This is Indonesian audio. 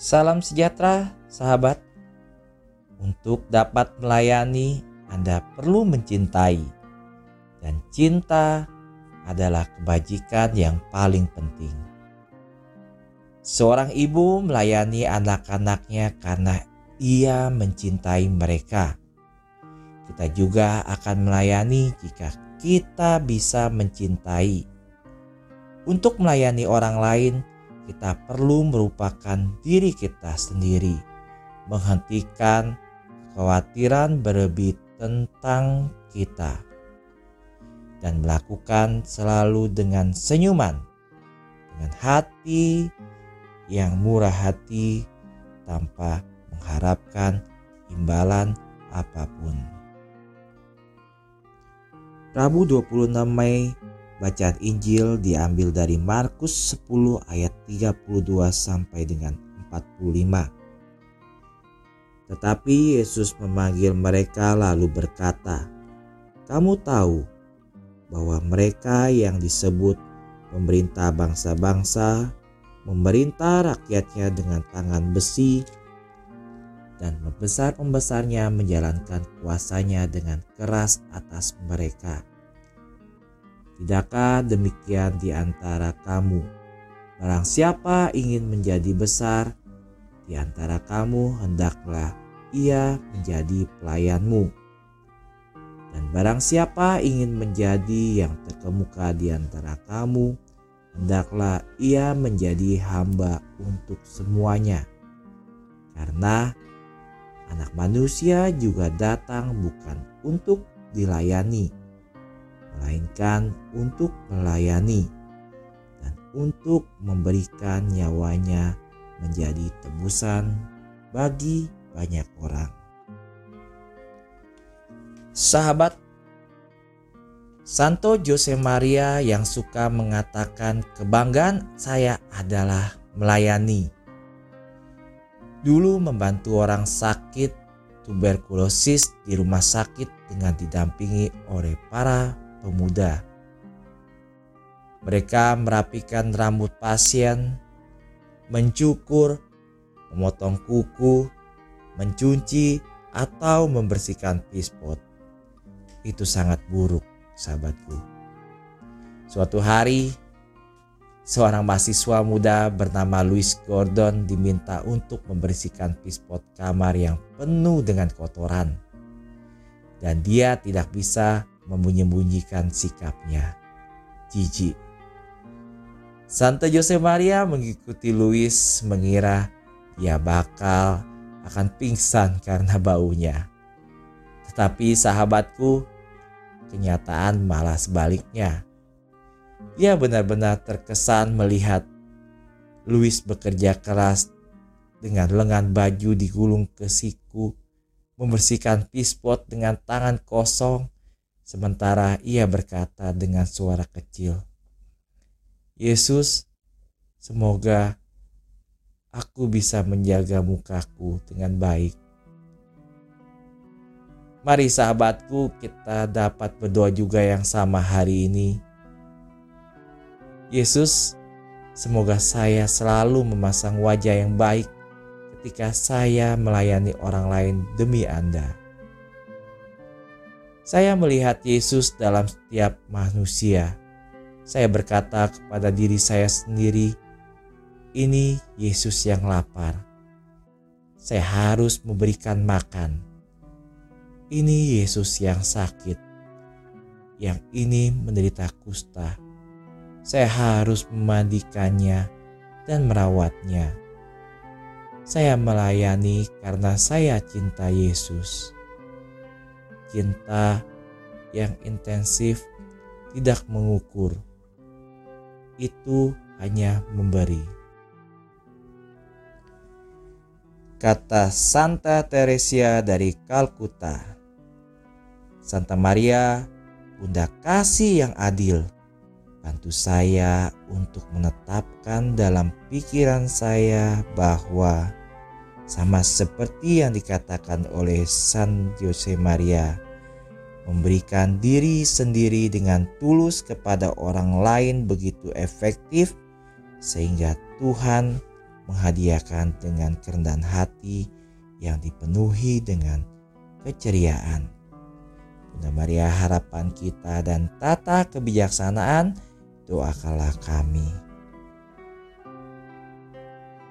Salam sejahtera, sahabat. Untuk dapat melayani, Anda perlu mencintai, dan cinta adalah kebajikan yang paling penting. Seorang ibu melayani anak-anaknya karena ia mencintai mereka. Kita juga akan melayani jika kita bisa mencintai. Untuk melayani orang lain, kita perlu merupakan diri kita sendiri, menghentikan kekhawatiran berlebih tentang kita, dan melakukan selalu dengan senyuman, dengan hati yang murah hati tanpa mengharapkan imbalan apa pun. Rabu 26 Mei Bacaan Injil diambil dari Markus 10 ayat 32 sampai dengan 45. Tetapi Yesus memanggil mereka lalu berkata, "Kamu tahu bahwa mereka yang disebut pemerintah bangsa-bangsa memerintah rakyatnya dengan tangan besi dan membesar-membesarnya menjalankan kuasanya dengan keras atas mereka." Tidakkah demikian di antara kamu? Barang siapa ingin menjadi besar di antara kamu, hendaklah ia menjadi pelayanmu. Dan barang siapa ingin menjadi yang terkemuka di antara kamu, hendaklah ia menjadi hamba untuk semuanya. Karena anak manusia juga datang bukan untuk dilayani, melainkan untuk melayani dan untuk memberikan nyawanya menjadi tebusan bagi banyak orang. Sahabat Santo Jose Maria yang suka mengatakan kebanggaan saya adalah melayani. Dulu membantu orang sakit tuberkulosis di rumah sakit dengan didampingi oleh para pemuda. Mereka merapikan rambut pasien, mencukur, memotong kuku, mencuci, atau membersihkan pispot. Itu sangat buruk, sahabatku. Suatu hari, seorang mahasiswa muda bernama Louis Gordon diminta untuk membersihkan pispot kamar yang penuh dengan kotoran. Dan dia tidak bisa menyembunyikan sikapnya. Jijik. Santo Jose Maria mengikuti Louis mengira dia bakal akan pingsan karena baunya. Tetapi sahabatku, kenyataan malah sebaliknya. Dia benar-benar terkesan melihat Louis bekerja keras dengan lengan baju digulung ke siku, membersihkan pispot dengan tangan kosong, Sementara ia berkata dengan suara kecil, "Yesus, semoga aku bisa menjaga mukaku dengan baik." Mari sahabatku, kita dapat berdoa juga yang sama hari ini. Yesus, semoga saya selalu memasang wajah yang baik ketika saya melayani orang lain demi Anda. Saya melihat Yesus dalam setiap manusia. Saya berkata kepada diri saya sendiri, "Ini Yesus yang lapar. Saya harus memberikan makan. Ini Yesus yang sakit, yang ini menderita kusta. Saya harus memandikannya dan merawatnya. Saya melayani karena saya cinta Yesus." Cinta yang intensif tidak mengukur, itu hanya memberi. Kata Santa Teresia dari Kalkuta, Santa Maria, Bunda Kasih yang adil, bantu saya untuk menetapkan dalam pikiran saya bahwa sama seperti yang dikatakan oleh San Jose Maria, memberikan diri sendiri dengan tulus kepada orang lain begitu efektif sehingga Tuhan menghadiahkan dengan kerendahan hati yang dipenuhi dengan keceriaan. Bunda Maria harapan kita dan tata kebijaksanaan, doakanlah kami